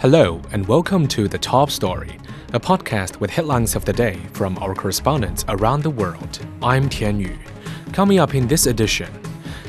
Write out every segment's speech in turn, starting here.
Hello, and welcome to The Top Story, a podcast with headlines of the day from our correspondents around the world. I'm Tian Yu. Coming up in this edition,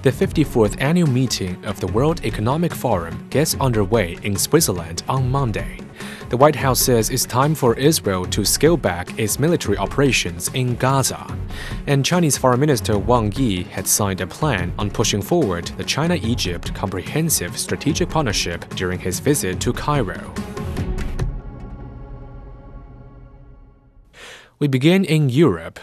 the 54th annual meeting of the World Economic Forum gets underway in Switzerland on Monday. The White House says it's time for Israel to scale back its military operations in Gaza. And Chinese Foreign Minister Wang Yi had signed a plan on pushing forward the China Egypt Comprehensive Strategic Partnership during his visit to Cairo. We begin in Europe.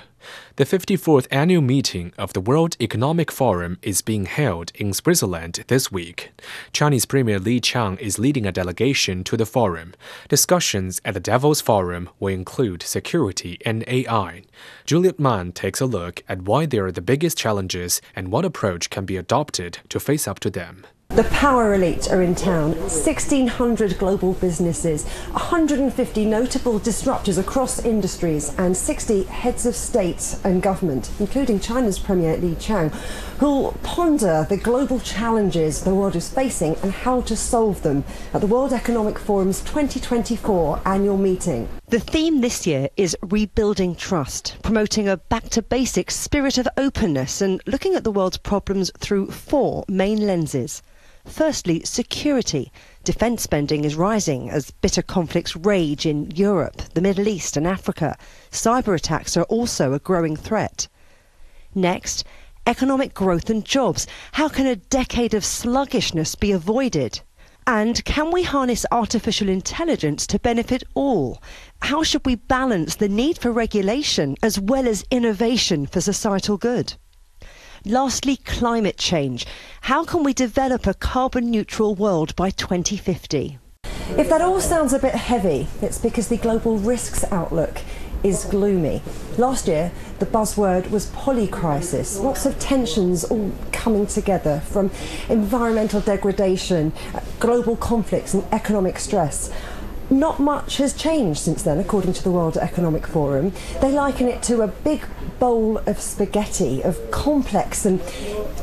The 54th annual meeting of the World Economic Forum is being held in Switzerland this week. Chinese Premier Li Qiang is leading a delegation to the forum. Discussions at the Davos Forum will include security and AI. Juliet Mann takes a look at why they are the biggest challenges and what approach can be adopted to face up to them. The power elite are in town. 1,600 global businesses, 150 notable disruptors across industries, and 60 heads of state and government, including China's Premier Li Qiang, who'll ponder the global challenges the world is facing and how to solve them at the World Economic Forum's 2024 annual meeting. The theme this year is rebuilding trust, promoting a back to basics spirit of openness and looking at the world's problems through four main lenses. Firstly, security. Defence spending is rising as bitter conflicts rage in Europe, the Middle East, and Africa. Cyber attacks are also a growing threat. Next, economic growth and jobs. How can a decade of sluggishness be avoided? And can we harness artificial intelligence to benefit all? How should we balance the need for regulation as well as innovation for societal good? Lastly, climate change. How can we develop a carbon neutral world by 2050? If that all sounds a bit heavy, it's because the global risks outlook is gloomy. Last year, the buzzword was polycrisis. Lots of tensions all coming together from environmental degradation, global conflicts, and economic stress not much has changed since then, according to the World Economic Forum. They liken it to a big bowl of spaghetti, of complex and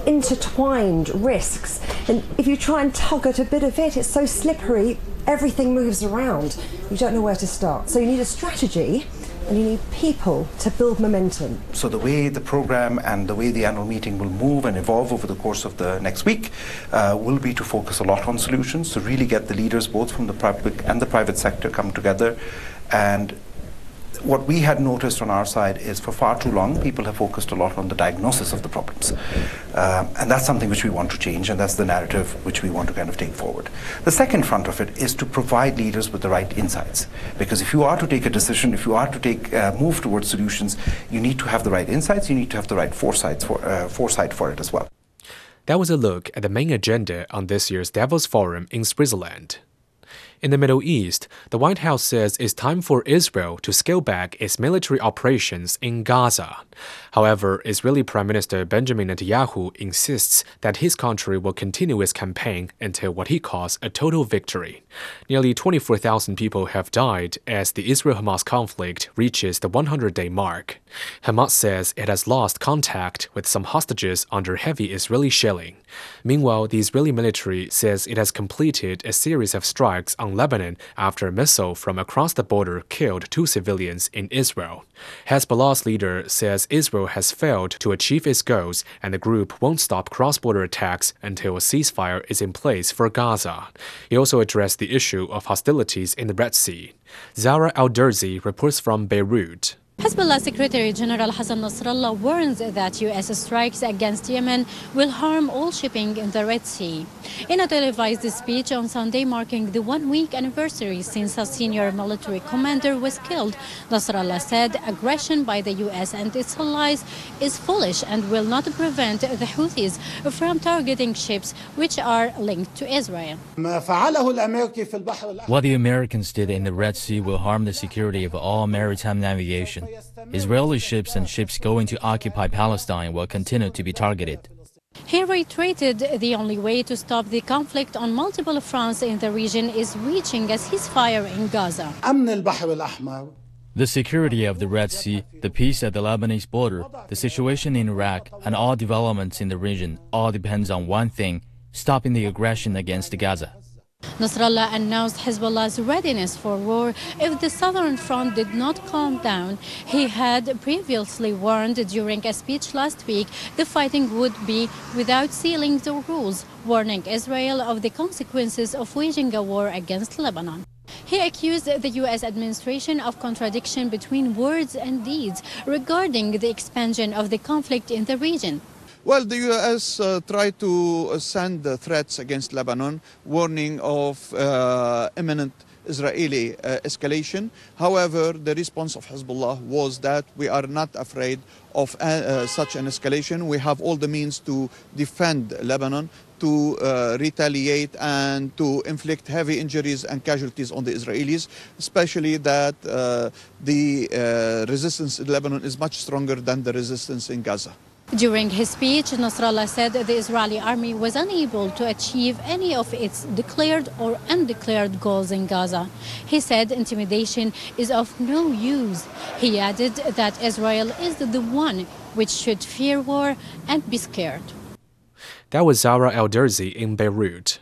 intertwined risks. And if you try and tug at a bit of it, it's so slippery, everything moves around. You don't know where to start. So you need a strategy and you need people to build momentum. So the way the program and the way the annual meeting will move and evolve over the course of the next week uh, will be to focus a lot on solutions, to really get the leaders both from the public and the private sector come together and what we had noticed on our side is for far too long, people have focused a lot on the diagnosis of the problems. Um, and that's something which we want to change, and that's the narrative which we want to kind of take forward. The second front of it is to provide leaders with the right insights. Because if you are to take a decision, if you are to take uh, move towards solutions, you need to have the right insights, you need to have the right foresight for, uh, foresight for it as well. That was a look at the main agenda on this year's Davos Forum in Switzerland. In the Middle East, the White House says it's time for Israel to scale back its military operations in Gaza. However, Israeli Prime Minister Benjamin Netanyahu insists that his country will continue its campaign until what he calls a total victory. Nearly 24,000 people have died as the Israel Hamas conflict reaches the 100 day mark. Hamas says it has lost contact with some hostages under heavy Israeli shelling. Meanwhile, the Israeli military says it has completed a series of strikes on Lebanon after a missile from across the border killed two civilians in Israel. Hezbollah's leader says Israel has failed to achieve its goals and the group won't stop cross border attacks until a ceasefire is in place for Gaza. He also addressed the issue of hostilities in the Red Sea. Zara Al Derzi reports from Beirut. Hezbollah Secretary General Hassan Nasrallah warns that U.S. strikes against Yemen will harm all shipping in the Red Sea. In a televised speech on Sunday marking the one-week anniversary since a senior military commander was killed, Nasrallah said aggression by the U.S. and its allies is foolish and will not prevent the Houthis from targeting ships which are linked to Israel. What the Americans did in the Red Sea will harm the security of all maritime navigation. Israeli ships and ships going to occupy Palestine will continue to be targeted. He reiterated the only way to stop the conflict on multiple fronts in the region is reaching a ceasefire in Gaza. The security of the Red Sea, the peace at the Lebanese border, the situation in Iraq, and all developments in the region all depends on one thing stopping the aggression against Gaza. Nasrallah announced Hezbollah's readiness for war if the southern front did not calm down. He had previously warned during a speech last week the fighting would be without ceilings or rules, warning Israel of the consequences of waging a war against Lebanon. He accused the U.S. administration of contradiction between words and deeds regarding the expansion of the conflict in the region. Well, the U.S. Uh, tried to uh, send uh, threats against Lebanon, warning of uh, imminent Israeli uh, escalation. However, the response of Hezbollah was that we are not afraid of uh, such an escalation. We have all the means to defend Lebanon, to retaliate, and to inflict heavy injuries and casualties on the Israelis, especially that the resistance in Lebanon is much stronger than the resistance in Gaza. During his speech, Nasrallah said the Israeli army was unable to achieve any of its declared or undeclared goals in Gaza. He said intimidation is of no use. He added that Israel is the one which should fear war and be scared. That was Zahra Elderzi in Beirut.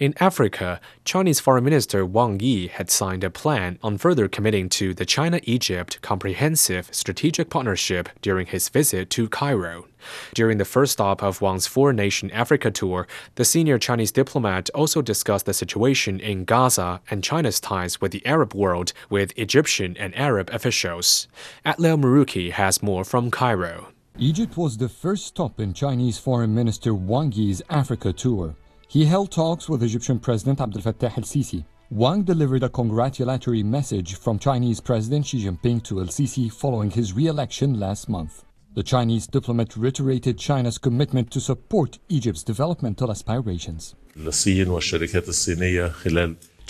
In Africa, Chinese Foreign Minister Wang Yi had signed a plan on further committing to the China Egypt Comprehensive Strategic Partnership during his visit to Cairo. During the first stop of Wang's four nation Africa tour, the senior Chinese diplomat also discussed the situation in Gaza and China's ties with the Arab world with Egyptian and Arab officials. Atlel Maruki has more from Cairo. Egypt was the first stop in Chinese Foreign Minister Wang Yi's Africa tour. He held talks with Egyptian President Abdel Fattah el-Sisi. Wang delivered a congratulatory message from Chinese President Xi Jinping to el-Sisi following his re-election last month. The Chinese diplomat reiterated China's commitment to support Egypt's developmental aspirations.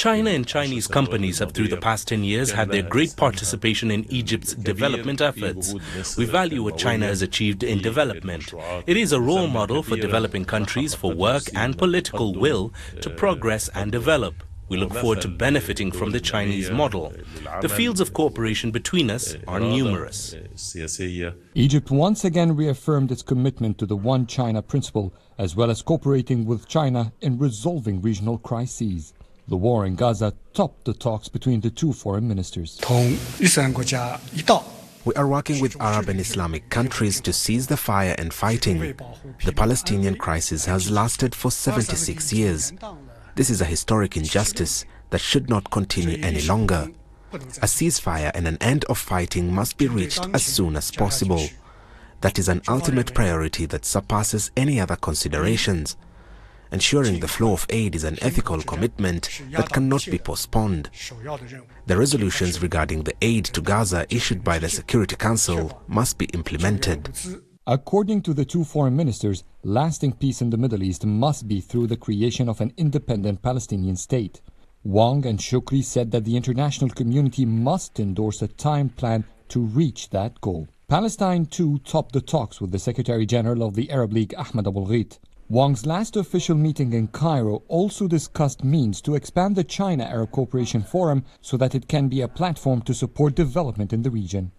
China and Chinese companies have through the past 10 years had their great participation in Egypt's development efforts. We value what China has achieved in development. It is a role model for developing countries for work and political will to progress and develop. We look forward to benefiting from the Chinese model. The fields of cooperation between us are numerous. Egypt once again reaffirmed its commitment to the One China principle, as well as cooperating with China in resolving regional crises. The war in Gaza topped the talks between the two foreign ministers. We are working with Arab and Islamic countries to cease the fire and fighting. The Palestinian crisis has lasted for 76 years. This is a historic injustice that should not continue any longer. A ceasefire and an end of fighting must be reached as soon as possible. That is an ultimate priority that surpasses any other considerations. Ensuring the flow of aid is an ethical commitment that cannot be postponed. The resolutions regarding the aid to Gaza issued by the Security Council must be implemented. According to the two foreign ministers, lasting peace in the Middle East must be through the creation of an independent Palestinian state. Wang and Shukri said that the international community must endorse a time plan to reach that goal. Palestine too topped the talks with the Secretary General of the Arab League Ahmed Abul Gheit. Wang's last official meeting in Cairo also discussed means to expand the China Arab Cooperation Forum so that it can be a platform to support development in the region.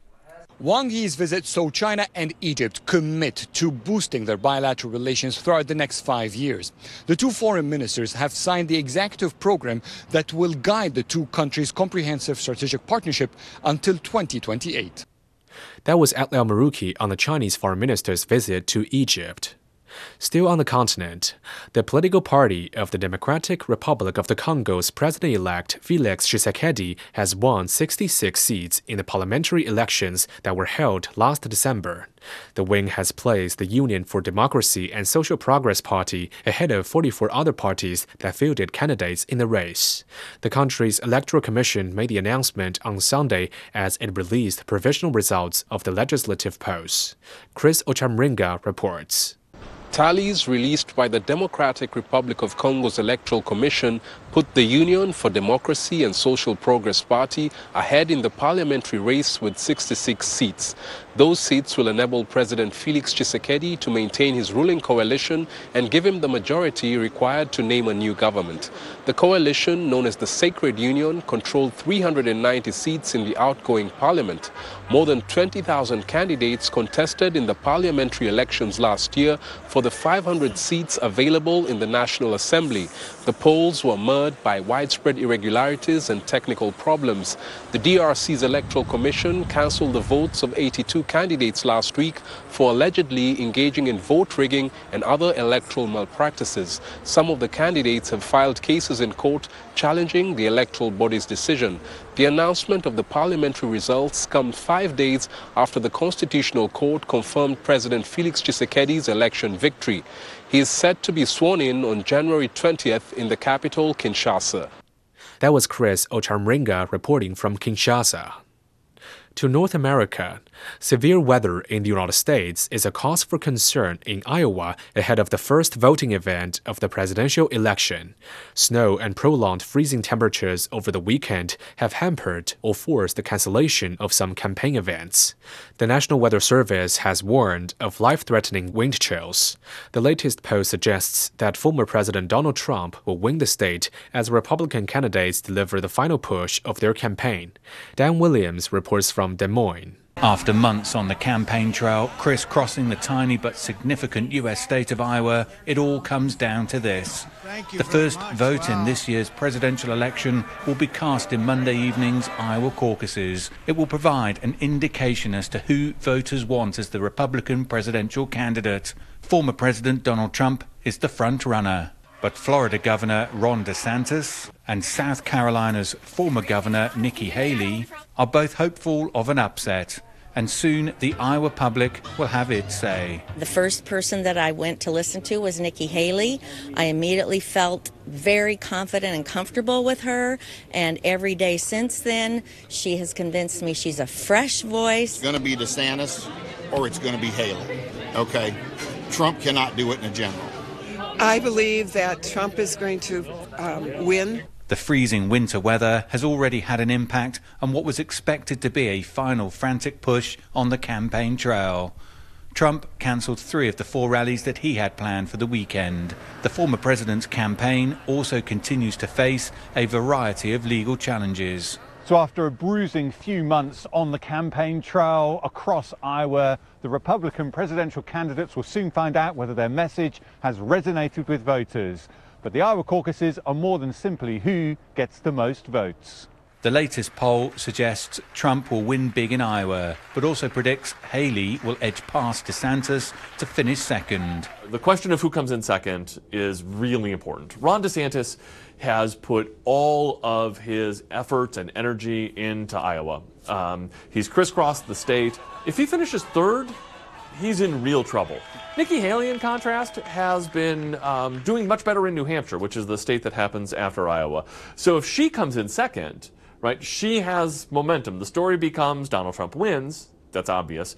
Wang Yi's visit saw China and Egypt commit to boosting their bilateral relations throughout the next five years. The two foreign ministers have signed the executive program that will guide the two countries' comprehensive strategic partnership until 2028. That was Atlel Maruki on the Chinese foreign minister's visit to Egypt. Still on the continent, the political party of the Democratic Republic of the Congo's president-elect Felix Tshisekedi has won 66 seats in the parliamentary elections that were held last December. The wing has placed the Union for Democracy and Social Progress Party ahead of 44 other parties that fielded candidates in the race. The country's electoral commission made the announcement on Sunday as it released provisional results of the legislative polls. Chris Ocamringa reports. Tallies released by the Democratic Republic of Congo's Electoral Commission put the Union for Democracy and Social Progress Party ahead in the parliamentary race with 66 seats. Those seats will enable President Felix Tshisekedi to maintain his ruling coalition and give him the majority required to name a new government. The coalition, known as the Sacred Union, controlled 390 seats in the outgoing parliament. More than 20,000 candidates contested in the parliamentary elections last year for the 500 seats available in the National Assembly. The polls were marred by widespread irregularities and technical problems. The DRC's Electoral Commission cancelled the votes of 82 candidates last week for allegedly engaging in vote rigging and other electoral malpractices. Some of the candidates have filed cases in court challenging the electoral body's decision. The announcement of the parliamentary results comes five days after the Constitutional Court confirmed President Felix Tshisekedi's election victory. He is set to be sworn in on January 20th in the capital, Kinshasa. That was Chris Ocamringa reporting from Kinshasa. To North America, severe weather in the United States is a cause for concern in Iowa ahead of the first voting event of the presidential election. Snow and prolonged freezing temperatures over the weekend have hampered or forced the cancellation of some campaign events. The National Weather Service has warned of life threatening wind chills. The latest poll suggests that former President Donald Trump will win the state as Republican candidates deliver the final push of their campaign. Dan Williams reports from from Des Moines. After months on the campaign trail, crisscrossing the tiny but significant US state of Iowa, it all comes down to this. The first vote in this year's presidential election will be cast in Monday evening's Iowa caucuses. It will provide an indication as to who voters want as the Republican presidential candidate. Former President Donald Trump is the front runner. But Florida Governor Ron DeSantis and South Carolina's former governor Nikki Haley are both hopeful of an upset. And soon the Iowa public will have its say. The first person that I went to listen to was Nikki Haley. I immediately felt very confident and comfortable with her. And every day since then, she has convinced me she's a fresh voice. It's going to be DeSantis or it's going to be Haley. Okay? Trump cannot do it in a general. I believe that Trump is going to um, win. The freezing winter weather has already had an impact on what was expected to be a final frantic push on the campaign trail. Trump cancelled three of the four rallies that he had planned for the weekend. The former president's campaign also continues to face a variety of legal challenges. So after a bruising few months on the campaign trail across Iowa, the Republican presidential candidates will soon find out whether their message has resonated with voters. But the Iowa caucuses are more than simply who gets the most votes. The latest poll suggests Trump will win big in Iowa, but also predicts Haley will edge past DeSantis to finish second. The question of who comes in second is really important. Ron DeSantis has put all of his efforts and energy into Iowa. Um, he's crisscrossed the state. If he finishes third, he's in real trouble. Nikki Haley, in contrast, has been um, doing much better in New Hampshire, which is the state that happens after Iowa. So if she comes in second, right, she has momentum. The story becomes Donald Trump wins, that's obvious,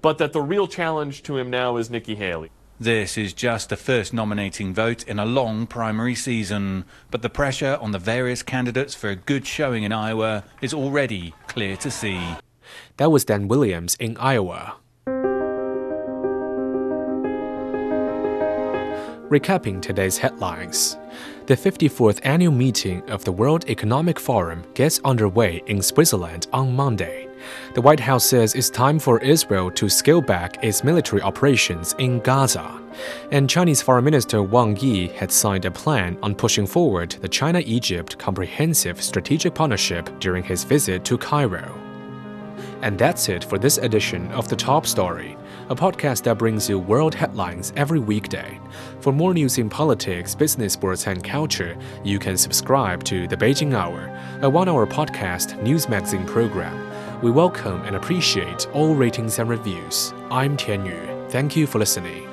but that the real challenge to him now is Nikki Haley. This is just the first nominating vote in a long primary season, but the pressure on the various candidates for a good showing in Iowa is already clear to see. That was Dan Williams in Iowa. Recapping today's headlines. The 54th annual meeting of the World Economic Forum gets underway in Switzerland on Monday. The White House says it's time for Israel to scale back its military operations in Gaza. And Chinese Foreign Minister Wang Yi had signed a plan on pushing forward the China Egypt Comprehensive Strategic Partnership during his visit to Cairo. And that's it for this edition of The Top Story, a podcast that brings you world headlines every weekday. For more news in politics, business, sports, and culture, you can subscribe to The Beijing Hour, a one hour podcast news magazine program. We welcome and appreciate all ratings and reviews. I'm Tian Yu. Thank you for listening.